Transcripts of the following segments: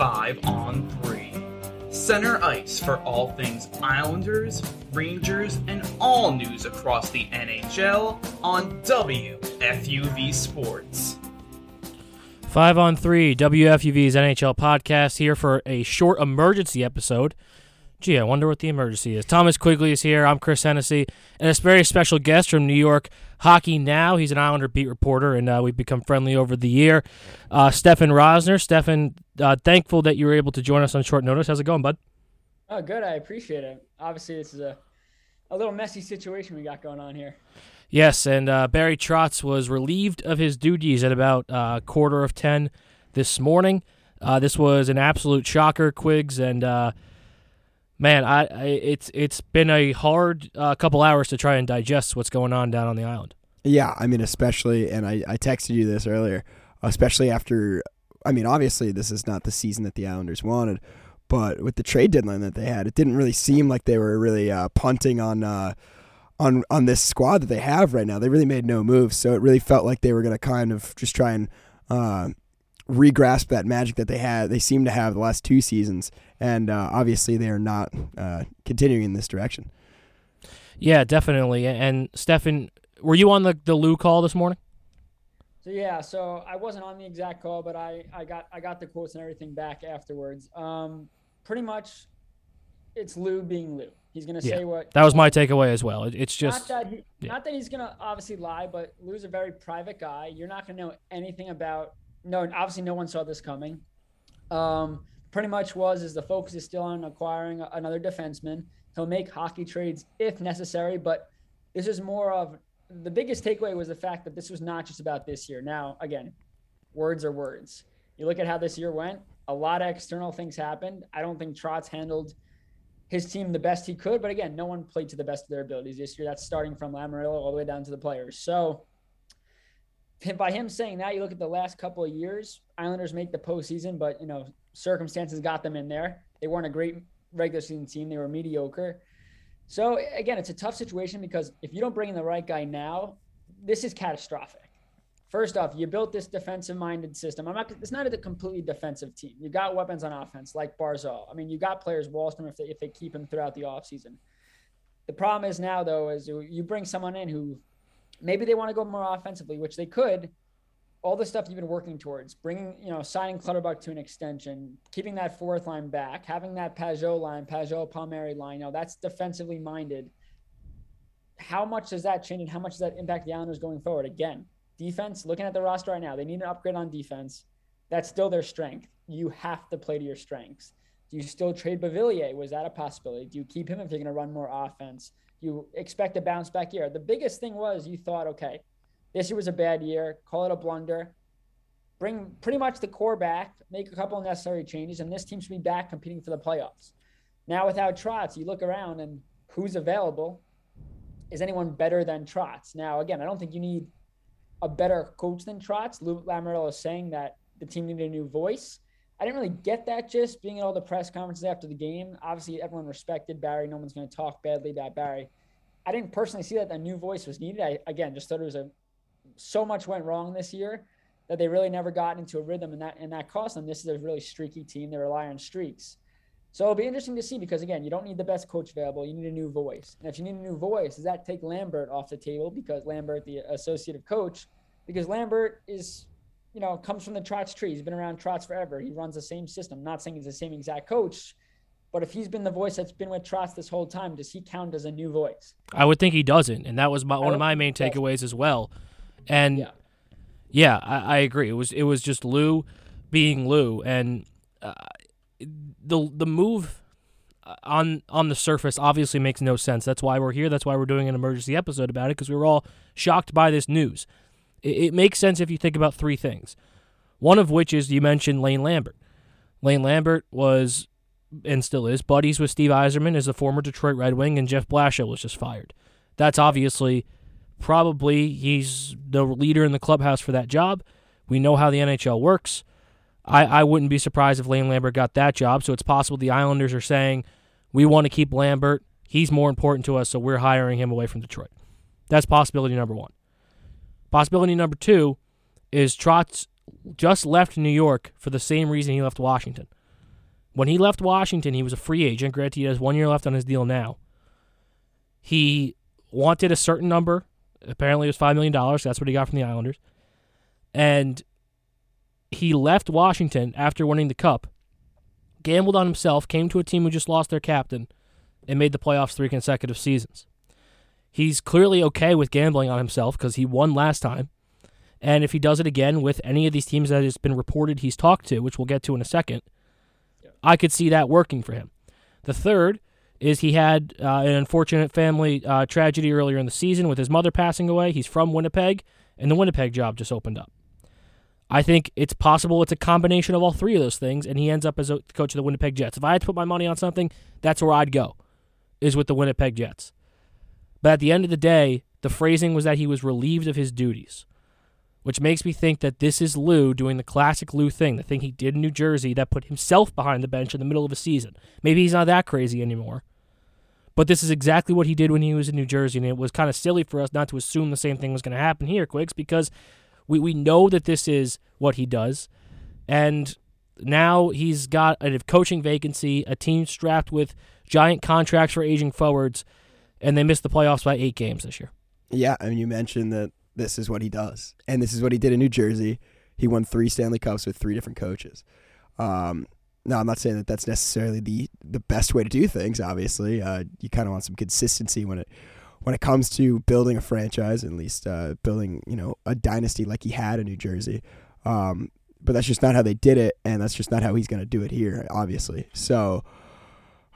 5 on 3. Center ice for all things Islanders, Rangers, and all news across the NHL on WFUV Sports. Five on three, WFUV's NHL podcast here for a short emergency episode. Gee, I wonder what the emergency is. Thomas Quigley is here. I'm Chris Hennessy, and a very special guest from New York Hockey Now. He's an Islander beat reporter, and uh, we've become friendly over the year. Uh, Stefan Rosner. Stefan, uh, thankful that you were able to join us on short notice. How's it going, bud? Oh, good. I appreciate it. Obviously, this is a, a little messy situation we got going on here. Yes, and uh, Barry Trotz was relieved of his duties at about uh, quarter of 10 this morning. Uh, this was an absolute shocker, Quigs, and uh, man, I, I, it's it's been a hard uh, couple hours to try and digest what's going on down on the island. Yeah, I mean, especially, and I, I texted you this earlier, especially after, I mean, obviously, this is not the season that the Islanders wanted, but with the trade deadline that they had, it didn't really seem like they were really uh, punting on. Uh, on, on this squad that they have right now, they really made no moves. So it really felt like they were going to kind of just try and uh, regrasp that magic that they had. They seem to have the last two seasons, and uh, obviously they are not uh, continuing in this direction. Yeah, definitely. And Stefan, were you on the the Lou call this morning? So yeah, so I wasn't on the exact call, but I I got I got the quotes and everything back afterwards. Um, pretty much, it's Lou being Lou. He's gonna say Yeah. what. That was my takeaway as well. It, it's just not that he, yeah. not that he's gonna obviously lie, but Lou's a very private guy. You're not gonna know anything about. No, obviously no one saw this coming. Um, pretty much was is the focus is still on acquiring another defenseman. He'll make hockey trades if necessary, but this is more of the biggest takeaway was the fact that this was not just about this year. Now, again, words are words. You look at how this year went. A lot of external things happened. I don't think Trotz handled his team the best he could. But again, no one played to the best of their abilities this year. That's starting from Lamoriello all the way down to the players. So by him saying that, you look at the last couple of years, Islanders make the postseason, but you know circumstances got them in there. They weren't a great regular season team; they were mediocre. So again, it's a tough situation because if you don't bring in the right guy now, this is catastrophic. First off, you built this defensive-minded system. I'm not. It's not a completely defensive team. You got weapons on offense like Barzal. I mean, you got players Wahlstrom if they if they keep him throughout the offseason. The problem is now though is you bring someone in who maybe they want to go more offensively, which they could. All the stuff you've been working towards, bringing you know signing Clutterbuck to an extension, keeping that fourth line back, having that Pageau line, Pageau Palmieri line. You know that's defensively minded. How much does that change, and how much does that impact the Islanders going forward? Again, defense. Looking at the roster right now, they need an upgrade on defense. That's still their strength. You have to play to your strengths. Do you still trade Beauvillier? Was that a possibility? Do you keep him if you're going to run more offense? You expect a bounce back year. The biggest thing was you thought, okay, this year was a bad year. Call it a blunder. Bring pretty much the core back, make a couple of necessary changes, and this team should be back competing for the playoffs. Now, without Trotz, you look around and who's available? Is anyone better than Trotz? Now, again, I don't think you need a better coach than Trotz. Lou Lamoriello is saying that the team needed a new voice. I didn't really get that just being at all the press conferences after the game. Obviously, everyone respected Barry. No one's going to talk badly about Barry. I didn't personally see that a new voice was needed. I again just thought it was a so much went wrong this year that they really never got into a rhythm, and that and that cost them. This is a really streaky team. They rely on streaks. So it'll be interesting to see because again, you don't need the best coach available. You need a new voice, and if you need a new voice, does that take Lambert off the table because Lambert, the associative coach, because Lambert is you know, comes from the Trotz tree. He's been around Trotz forever. He runs the same system. not saying he's the same exact coach, but if he's been the voice that's been with Trotz this whole time, does he count as a new voice? I would think he doesn't, and that was my, one of my main think he does. takeaways as well. And Yeah. yeah, I, I agree. It was it was just Lou being Lou, and uh, the the move on on the surface obviously makes no sense. That's why we're here. That's why we're doing an emergency episode about it because we were all shocked by this news. It, it makes sense if you think about three things. One of which is you mentioned Lane Lambert. Lane Lambert was and still is buddies with Steve Yzerman as the former Detroit Red Wing, and Jeff Blashill was just fired. That's obviously probably he's the leader in the clubhouse for that job. We know how the NHL works. I, I wouldn't be surprised if Lane Lambert got that job. So it's possible the Islanders are saying we want to keep Lambert. He's more important to us, so we're hiring him away from Detroit. That's possibility number one. Possibility number two is Trotz just left New York for the same reason he left Washington. When he left Washington, he was a free agent. Granted, he has one year left on his deal now. He wanted a certain number. Apparently, it was $5 million. That's what he got from the Islanders. And he left Washington after winning the Cup, gambled on himself, came to a team who just lost their captain, and made the playoffs three consecutive seasons. He's clearly okay with gambling on himself because he won last time. And if he does it again with any of these teams that has been reported he's talked to, which we'll get to in a second, yeah. I could see that working for him. The third is he had uh, an unfortunate family uh, tragedy earlier in the season with his mother passing away. He's from Winnipeg, and the Winnipeg job just opened up. I think it's possible it's a combination of all three of those things, and he ends up as a coach of the Winnipeg Jets. If I had to put my money on something, that's where I'd go, is with the Winnipeg Jets. But at the end of the day, the phrasing was that he was relieved of his duties, which makes me think that this is Lou doing the classic Lou thing, the thing he did in New Jersey that put himself behind the bench in the middle of a season. Maybe he's not that crazy anymore. But this is exactly what he did when he was in New Jersey, and it was kind of silly for us not to assume the same thing was going to happen here, Quigs, because we, we know that this is what he does. And now he's got a coaching vacancy, a team strapped with giant contracts for aging forwards, and they missed the playoffs by eight games this year. Yeah, I mean, you mentioned that this is what he does, and this is what he did in New Jersey. He won three Stanley Cups with three different coaches. Um, now, I'm not saying that that's necessarily the the best way to do things. Obviously, uh, you kind of want some consistency when it when it comes to building a franchise, at least uh, building you know a dynasty like he had in New Jersey. Um, but that's just not how they did it, and that's just not how he's going to do it here, obviously. So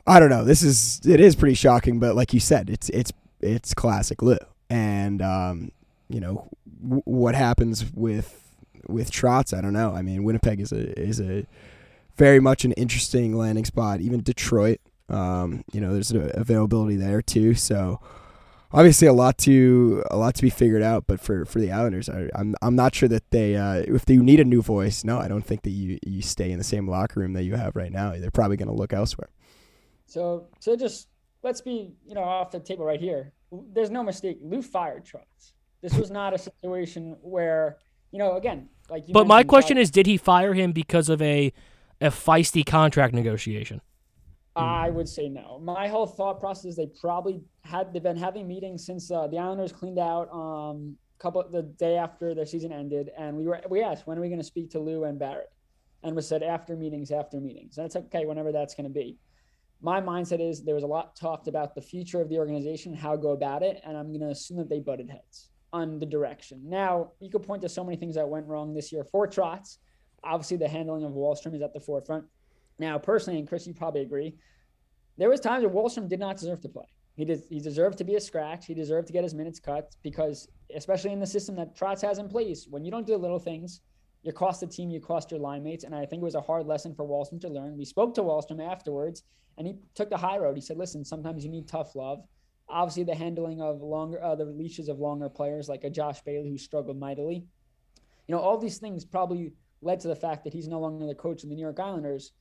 I don't know. This is it is pretty shocking, but like you said, it's it's it's classic Lou, and um, you know w- what happens with with Trotz. I don't know. I mean, Winnipeg is a is a very much an interesting landing spot. Even Detroit, um, you know, there's an availability there too. So obviously a lot to a lot to be figured out. But for, for the Islanders, I, am I'm, I'm not sure that they uh, if they need a new voice. No, I don't think that you you stay in the same locker room that you have right now. They're probably going to look elsewhere. So so just let's be you know off the table right here. There's no mistake. Lou fired Trotz. This was not a situation where you know again like. but my question is, did he fire him because of a a feisty contract negotiation? I would say no. My whole thought process is they probably had they've been having meetings since uh, the Islanders cleaned out um couple the day after their season ended, and we were we asked when are we going to speak to Lou and Barrett, and was said after meetings after meetings. And it's okay whenever that's going to be my mindset is there was a lot talked about the future of the organization, how go about it, and I'm going to assume that they butted heads on the direction. Now, you could point to so many things that went wrong this year for Trotz. Obviously, the handling of Wahlstrom is at the forefront. Now, personally, and Chris, you probably agree, there was times where Wahlstrom did not deserve to play. He did, he deserved to be a scratch. He deserved to get his minutes cut because, especially in the system that Trotz has in place, when you don't do little things, you cost the team, you cost your line mates. And I think it was a hard lesson for Wahlstrom to learn. We spoke to Wahlstrom afterwards, and he took the high road. He said, "Listen, sometimes you need tough love." Obviously, the handling of longer, uh, the leashes of longer players like a Josh Bailey who struggled mightily. You know, all these things probably led to the fact that he's no longer the coach of the New York Islanders.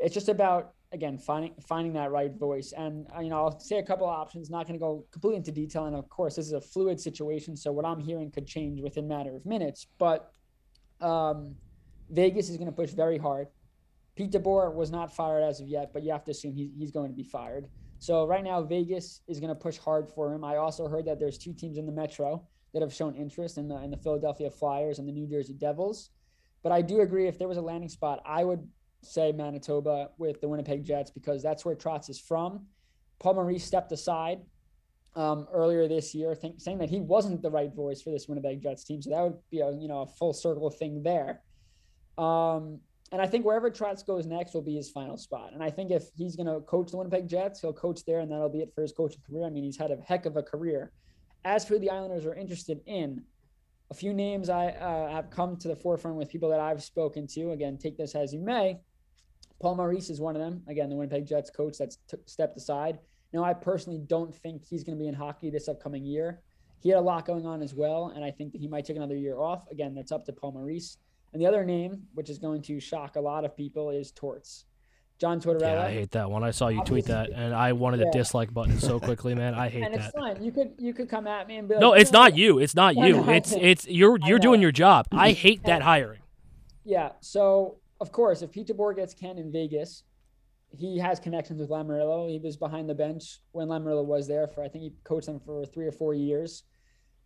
It's just about again finding finding that right voice. And uh, you know, I'll say a couple of options. Not going to go completely into detail, and of course, this is a fluid situation, so what I'm hearing could change within matter of minutes. But um, Vegas is going to push very hard. Pete DeBoer was not fired as of yet, but you have to assume he's, he's going to be fired. So right now, Vegas is going to push hard for him. I also heard that there's two teams in the Metro that have shown interest in the in the Philadelphia Flyers and the New Jersey Devils. But I do agree if there was a landing spot, I would say Manitoba with the Winnipeg Jets because that's where Trotz is from. Paul Maurice stepped aside um, earlier this year, think, saying that he wasn't the right voice for this Winnipeg Jets team. So that would be a you know a full circle thing there. Um, and I think wherever Trotz goes next will be his final spot. And I think if he's going to coach the Winnipeg Jets, he'll coach there, and that'll be it for his coaching career. I mean, he's had a heck of a career. As for the Islanders are interested in, a few names I uh, have come to the forefront with people that I've spoken to. Again, take this as you may. Paul Maurice is one of them. Again, the Winnipeg Jets coach that's t- stepped aside. Now, I personally don't think he's going to be in hockey this upcoming year. He had a lot going on as well, and I think that he might take another year off. Again, that's up to Paul Maurice. And the other name, which is going to shock a lot of people, is Torts. John Tortorella. Yeah, I hate that one. I saw you tweet that, and I wanted a dislike button so quickly, man. I hate that. and it's that. fine. You could you could come at me and be like, No, it's not you. It's not you. It's it's you're you're doing your job. I hate that hiring. Yeah. So of course, if Pete DeBoer gets Ken in Vegas, he has connections with Lamoriello. He was behind the bench when Lamoriello was there for I think he coached them for three or four years.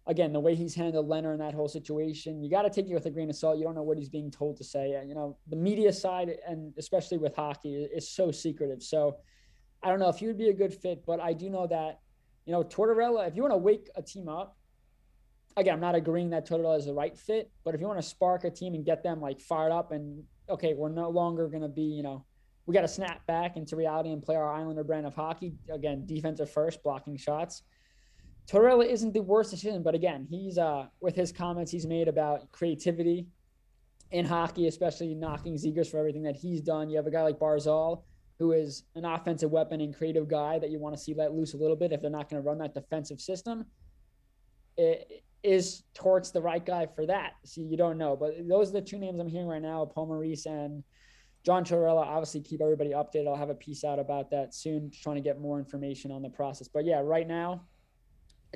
Again, the way he's handled Lehner in that whole situation, you got to take it with a grain of salt. You don't know what he's being told to say. You know, the media side, and especially with hockey, is so secretive. So I don't know if he would be a good fit, but I do know that, you know, Tortorella, if you want to wake a team up, again, I'm not agreeing that Tortorella is the right fit, but if you want to spark a team and get them like fired up and okay, we're no longer going to be, you know, we got to snap back into reality and play our Islander brand of hockey. Again, defensive first, blocking shots. Tortorella isn't the worst decision, but again, he's uh with his comments he's made about creativity in hockey, especially knocking Zegras for everything that he's done. You have a guy like Barzal, who is an offensive weapon and creative guy that you want to see let loose a little bit if they're not going to run that defensive system. It, is Torts the right guy for that? See, you don't know, but those are the two names I'm hearing right now: Paul Maurice and John Tortorella. Obviously, keep everybody updated. I'll have a piece out about that soon, trying to get more information on the process. But yeah, right now,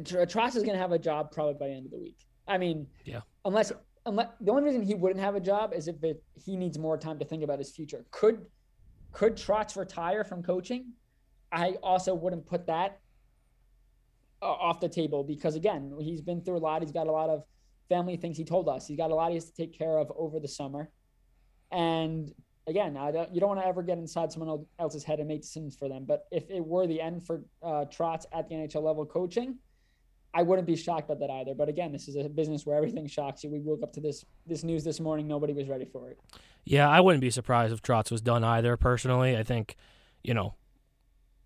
Trotz is going to have a job probably by the end of the week. I mean, Yeah. unless unless the only reason he wouldn't have a job is if it, he needs more time to think about his future. Could could Trotz retire from coaching? I also wouldn't put that uh, off the table because again, he's been through a lot. He's got a lot of family things. He told us he's got a lot he has to take care of over the summer, and again, I don't, you don't want to ever get inside someone else's head and make decisions for them. But if it were the end for uh, Trotz at the NHL level coaching, I wouldn't be shocked by that either. But again, this is a business where everything shocks you. We woke up to this this news this morning. Nobody was ready for it. Yeah, I wouldn't be surprised if Trotz was done either. Personally, I think, you know,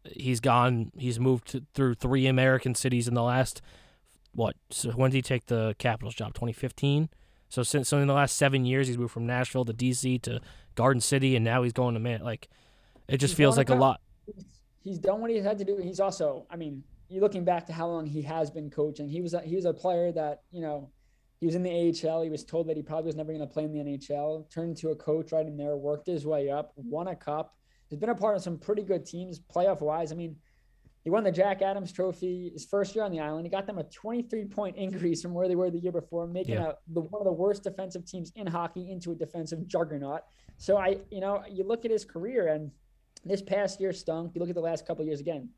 he's gone. He's moved to, through three American cities in the last what? So when did he take the Capitals job? 2015. So since so in the last seven years, he's moved from Nashville to DC to Garden City, and now he's going to man. Like, it just He's feels like a lot. He's, done what he had to do. He's also, I mean, you're looking back to how long he has been coaching. He was a, he was a player that you know he was in the AHL. He was told that he probably was never going to play in the NHL. Turned into a coach right in there. Worked his way up. Won a cup. He's been a part of some pretty good teams playoff wise. I mean, he won the Jack Adams Trophy his first year on the island. He got them a 23 point increase from where they were the year before, making Yeah. a, the, one of the worst defensive teams in hockey into a defensive juggernaut. So I, you know, you look at his career and this past year stunk. You look at the last couple of years again.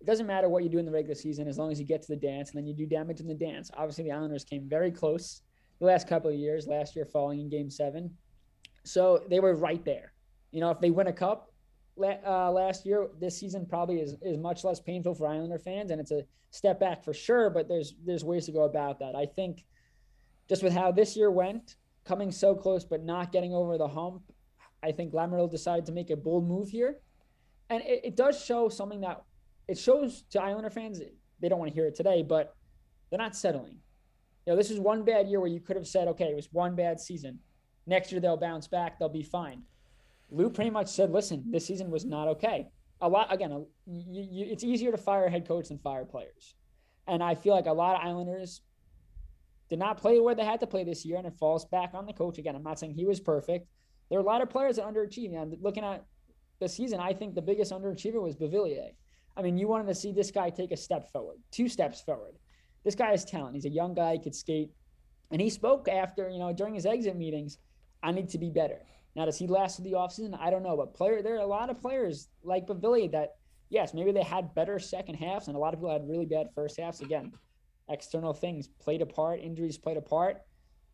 It doesn't matter what you do in the regular season as long as you get to the dance and then you do damage in the dance. Obviously, the Islanders came very close the last couple of years. Last year, falling in Game Seven, so they were right there. You know, if they win a cup uh, last year, this season probably is, is much less painful for Islander fans, and it's a step back for sure. But there's there's ways to go about that. I think just with how this year went, coming so close but not getting over the hump, I think Lamoriello decided to make a bold move here, and it, it does show something that it shows to Islander fans. They don't want to hear it today, but they're not settling. You know, this is one bad year where you could have said, okay, it was one bad season. Next year they'll bounce back, they'll be fine. Lou pretty much said, listen, this season was not okay. A lot again, a, you, you, it's easier to fire a head coach than fire players, and I feel like a lot of Islanders did not play where they had to play this year, and it falls back on the coach again. I'm not saying he was perfect. There are a lot of players that underachieved. And looking at the season, I think the biggest underachiever was Beauvillier. I mean, you wanted to see this guy take a step forward, two steps forward. This guy has talent. He's a young guy, he could skate. And he spoke after, you know, during his exit meetings, I need to be better. Now, does he last through the offseason? I don't know. But player, there are a lot of players like Beauvillier that, yes, maybe they had better second halves, and a lot of people had really bad first halves. Again, external things played a part, injuries played a part.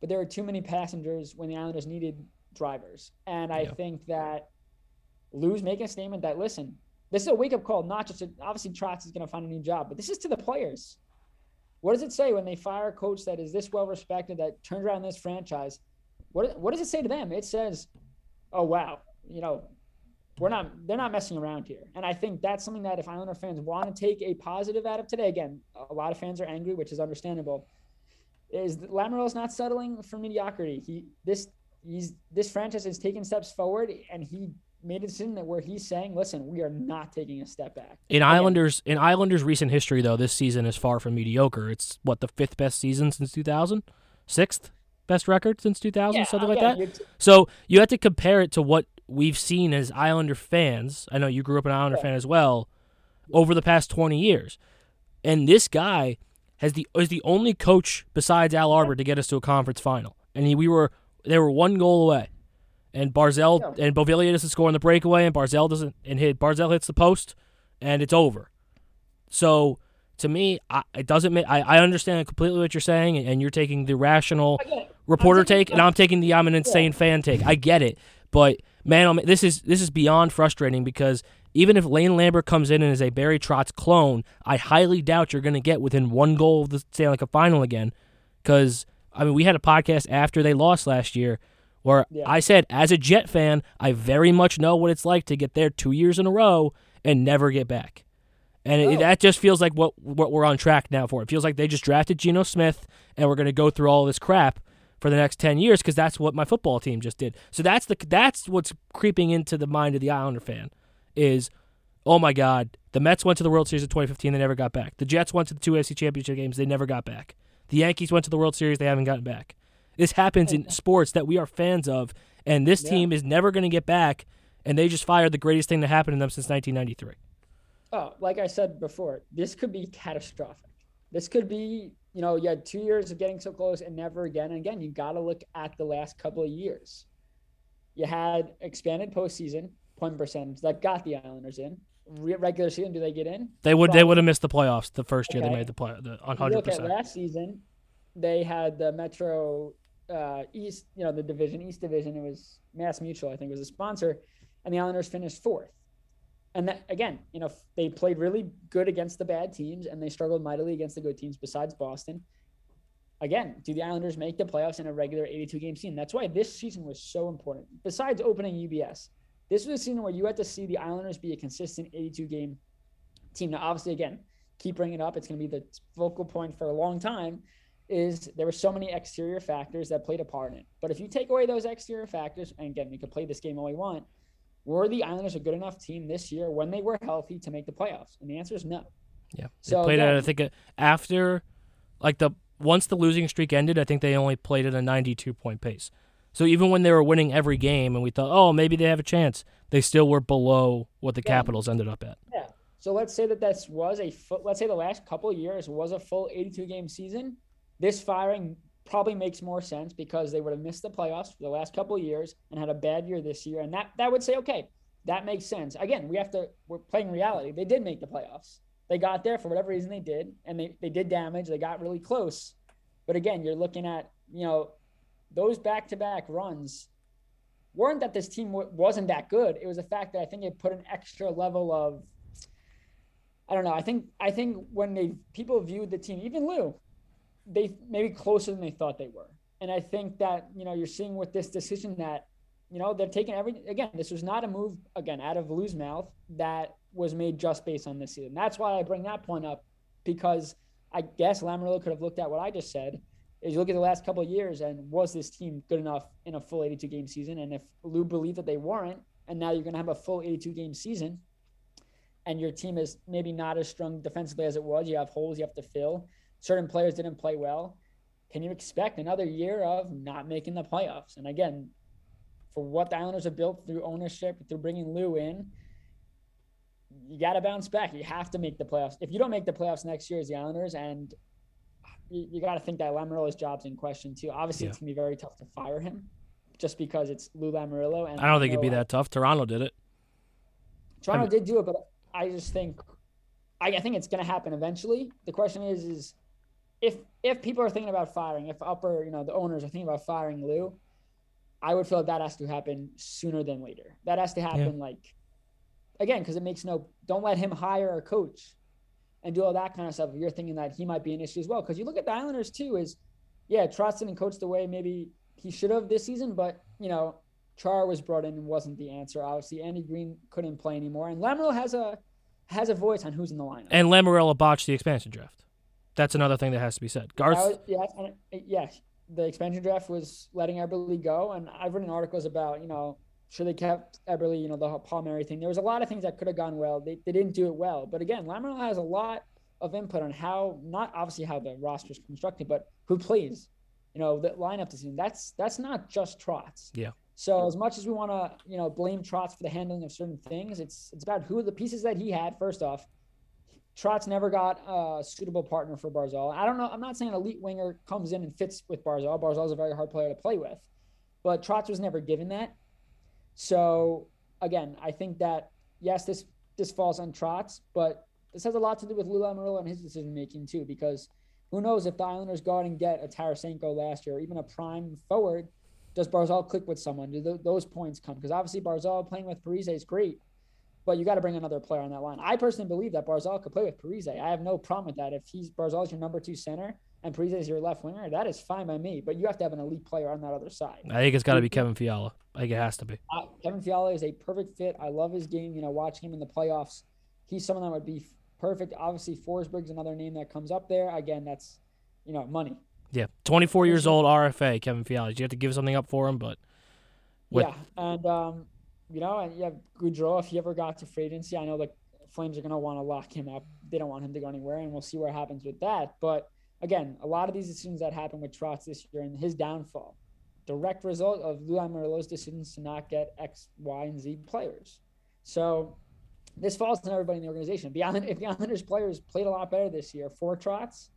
But there were too many passengers when the Islanders needed drivers. And I Yeah. think that Lou's making a statement that, listen, this is a wake up call, not just to, obviously Trotz is going to find a new job, but this is to the players. What does it say when they fire a coach that is this well respected, that turns around this franchise? What, what does it say to them? It says, oh, wow, you know, we're not, they're not messing around here. And I think that's something that if Islander fans want to take a positive out of today, again, a lot of fans are angry, which is understandable, is that Lamoriello's not settling for mediocrity. He, this, he's, this franchise is taking steps forward and he made a decision that where he's saying, listen, we are not taking a step back. In Islanders in Islanders recent history though, this season is far from mediocre. It's what the fifth best season since 2000, sixth best record since 2000, something like again, that. t- So you have to compare it to what we've seen as Islander fans. I know you grew up an Islander Yeah. fan as well over the past 20 years. And this guy has the is the only coach besides Al Arbour to get us to a conference final. And he, we were they were one goal away. And Barzal Yeah. and Beauvillier doesn't score on the breakaway and Barzal doesn't and hit Barzal hits the post and it's over. So to me, I, it doesn't make. I, I understand completely what you're saying, and you're taking the rational reporter take, and I'm taking the I'm an insane fan take. I get it, but man, man, this is this is beyond frustrating because even if Lane Lambert comes in and is a Barry Trotz clone, I highly doubt you're going to get within one goal of the Stanley Cup final again. Because I mean, we had a podcast after they lost last year where Yeah. I said, as a Jet fan, I very much know what it's like to get there two years in a row and never get back. And it, Oh. that just feels like what what we're on track now for. It feels like they just drafted Geno Smith, and we're going to go through all this crap for the next ten years because that's what my football team just did. So that's the that's what's creeping into the mind of the Islander fan is, oh my God, the Mets went to the World Series in 2015, they never got back. The Jets went to the two AFC Championship games, they never got back. The Yankees went to the World Series, they haven't gotten back. This happens in sports that we are fans of, and this Yeah. team is never going to get back. And they just fired the greatest thing to happen to them since 1993. Oh, like I said before, this could be catastrophic. This could be, you know, you had two years of getting so close and never again. And again, you got to look at the last couple of years. You had expanded postseason point percentage that got the Islanders in. Re- regular season, do they get in? They would they would have missed the playoffs the first year they made the play the on hundred percent. last season, they had the Metro uh, East, you know, the division, East Division. It was Mass Mutual, I think, was the sponsor, and the Islanders finished fourth. And that again, you know, they played really good against the bad teams, and they struggled mightily against the good teams. Besides Boston, again, do the Islanders make the playoffs in a regular 82 game season? That's why this season was so important. Besides opening UBS, this was a season where you had to see the Islanders be a consistent 82 game team. Now, obviously, again, keep bringing it up. It's going to be the focal point for a long time. Is there were so many exterior factors that played a part in it. But if you take away those exterior factors, and again, we could play this game all we want, were the Islanders a good enough team this year when they were healthy to make the playoffs? And the answer is no. Yeah, they So, played at I think after, like the once the losing streak ended, I think they only played at a ninety-two point pace. So even when they were winning every game, and we thought, oh, maybe they have a chance, they still were below what the Yeah. Capitals ended up at. Yeah. So let's say that this was a full, let's say the last couple of years was a full 82 game season. This firing probably makes more sense because they would have missed the playoffs for the last couple of years and had a bad year this year. And that, that would say, okay, that makes sense. Again, we have to, we're playing reality. They did make the playoffs. They got there for whatever reason they did, and they, they did damage. They got really close. But again, you're looking at, you know, those back to back runs weren't that this team wasn't that good. It was the fact that I think it put an extra level of I don't know. I think I think when they people viewed the team, even Lou, they maybe closer than they thought they were. And I think that you know you're seeing with this decision that you know they're taking every again. This was not a move again out of Lou's mouth that was made just based on this season. That's why I bring that point up because I guess Lamoriello could have looked at what I just said. Is you look at the last couple of years and was this team good enough in a full 82 game season? And if Lou believed that they weren't, and now you're going to have a full 82 game season, and your team is maybe not as strong defensively as it was. You have holes you have to fill. Certain players didn't play well. Can you expect another year of not making the playoffs? And again, for what the Islanders have built through ownership, through bringing Lou in, you got to bounce back. You have to make the playoffs. If you don't make the playoffs next year as the Islanders, and you, you got to think that Lamoriello's job's in question too. Obviously, Yeah. it's gonna be very tough to fire him, just because it's Lou Lamoriello. And I don't think it'd be that tough. Toronto did it. Toronto mean- did do it, but I just think I, I think it's going to happen eventually. The question is, is if if people are thinking about firing, if upper, you know, the owners are thinking about firing Lou, I would feel like that has to happen sooner than later. That has to happen like again because it makes no. Don't let him hire a coach and do all that kind of stuff. If you're thinking that he might be an issue as well, because you look at the Islanders too. Is yeah, Trotz didn't coach the way maybe he should have this season, but you know Char was brought in and wasn't the answer. Obviously, Andy Greene couldn't play anymore, and Lamoriello has a has a voice on who's in the lineup. And Lamoriello botched the expansion draft. That's another thing that has to be said. Garth, was- uh, yeah, the expansion draft was letting Eberle go, and I've written articles about you know should they kept Eberle, you know the Paul Mary thing. There was a lot of things that could have gone well. They they didn't do it well, but again, Lamoriello has a lot of input on how not obviously how the roster is constructed, but who plays. You know the lineup season. That's that's not just Trotz. Yeah. So as much as we want to, you know, blame Trotz for the handling of certain things, it's it's about who the pieces that he had. First off, Trotz never got a suitable partner for Barzal. I don't know. I'm not saying an elite winger comes in and fits with Barzal. Barzal is a very hard player to play with, but Trotz was never given that. So again, I think that yes, this this falls on Trotz, but this has a lot to do with Lula Lamoriello and his decision making too, because who knows if the Islanders go out and get a Tarasenko last year, or even a prime forward, does Barzal click with someone? Do th- those points come? Because obviously Barzal playing with Parise is great, but you got to bring another player on that line. I personally believe that Barzal could play with Parise. I have no problem with that. If he's Barzal's your number two center and Parise is your left winger, that is fine by me. But you have to have an elite player on that other side. I think it's got to be Kevin Fiala. I think it has to be. Uh, Kevin Fiala is a perfect fit. I love his game. You know, watching him in the playoffs, he's someone that would be perfect. Obviously, Forsberg's another name that comes up there. Again, that's you know money. Yeah, 24 years old, RFA, Kevin Fiala. You have to give something up for him, but yeah, and um, you know, and you have Gaudreau. If he ever got to free agency, I know the Flames are going to want to lock him up. They don't want him to go anywhere, and we'll see what happens with that. But again, a lot of these decisions that happened with Trotz this year and his downfall, direct result of Lou Lamoriello's decisions to not get X, Y, and Z players. So this falls on everybody in the organization. Beyond if the Islanders players played a lot better this year for Trotz,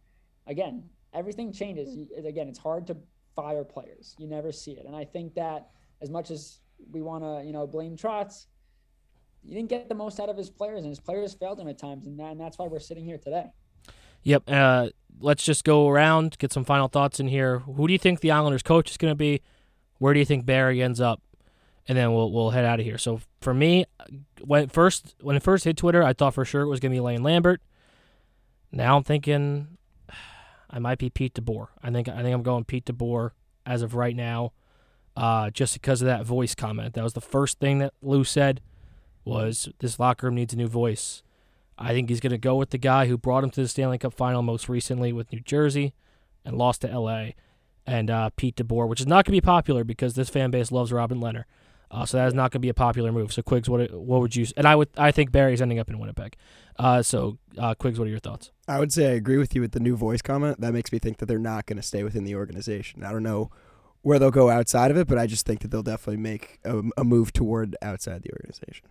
again, everything changes. Again, it's hard to fire players. You never see it, and I think that as much as we want to, you know, blame Trotz, he didn't get the most out of his players, and his players failed him at times, and, that, and that's why we're sitting here today. Yep. Uh, let's just go around, get some final thoughts in here. Who do you think the Islanders coach is going to be? Where do you think Barry ends up? And then we'll we'll head out of here. So for me, when it first when it first hit Twitter, I thought for sure it was going to be Lane Lambert. Now I'm thinking I might be Pete DeBoer. I think I think I'm going Pete DeBoer as of right now uh, just because of that voice comment. That was the first thing that Lou said was this locker room needs a new voice. I think he's going to go with the guy who brought him to the Stanley Cup final most recently with New Jersey and lost to LA, and uh, Pete DeBoer, which is not going to be popular because this fan base loves Robin Lehner. Uh, so that is not going to be a popular move. So Quigs, what what would you? And I would I think Barry's ending up in Winnipeg. Uh, so uh, Quigs, what are your thoughts? I would say I agree with you with the new voice comment. That makes me think that they're not going to stay within the organization. I don't know where they'll go outside of it, but I just think that they'll definitely make a, a move toward outside the organization.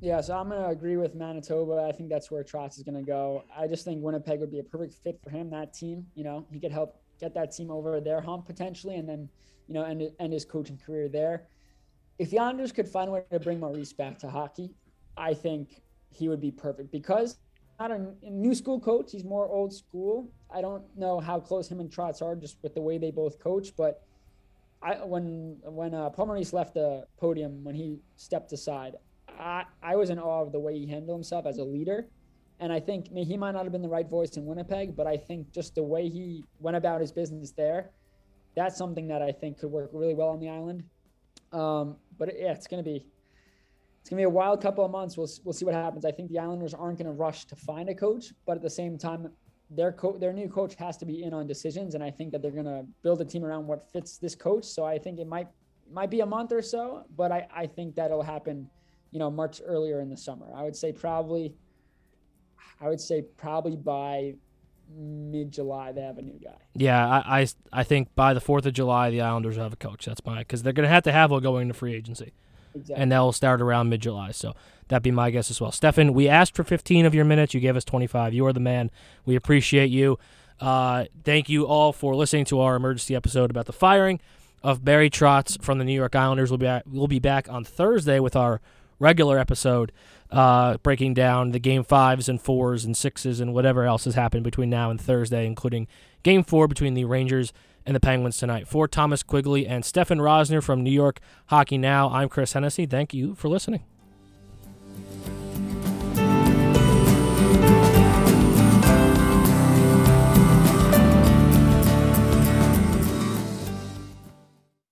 Yeah, so I'm going to agree with Manitoba. I think that's where Trotz is going to go. I just think Winnipeg would be a perfect fit for him, that team. You know, he could help get that team over their hump potentially and then, you know, end, end his coaching career there. If the Islanders could find a way to bring Maurice back to hockey, I think he would be perfect because not a new school coach. He's more old school. I don't know how close him and Trotz are just with the way they both coach, but I when when uh, Paul Maurice left the podium when he stepped aside, I I was in awe of the way he handled himself as a leader, and I think I mean, he might not have been the right voice in Winnipeg, but I think just the way he went about his business there, that's something that I think could work really well on the island. Um, but yeah, it's gonna be it's gonna be a wild couple of months. We'll we'll see what happens. I think the Islanders aren't gonna rush to find a coach, but at the same time, their co- their new coach has to be in on decisions, and I think that they're gonna build a team around what fits this coach. So I think it might might be a month or so, but I I think that'll happen, you know, much earlier in the summer. I would say probably, I would say probably by mid July they have a new guy. Yeah, I, I I think by the Fourth of July the Islanders have a coach. That's my because they're gonna have to have one going into free agency. Exactly. and that'll start around mid July. So that'd be my guess as well. Stefan, we asked for 15 of your minutes. You gave us 25. You are the man. We appreciate you. Uh, thank you all for listening to our emergency episode about the firing of Barry Trotz from the New York Islanders. We'll be back, we'll be back on Thursday with our regular episode, uh, breaking down the game fives and fours and sixes and whatever else has happened between now and Thursday, including game four between the Rangers and the Penguins tonight. For Thomas Quigley and Stefan Rosner from New York Hockey Now, I'm Chris Hennessy. Thank you for listening.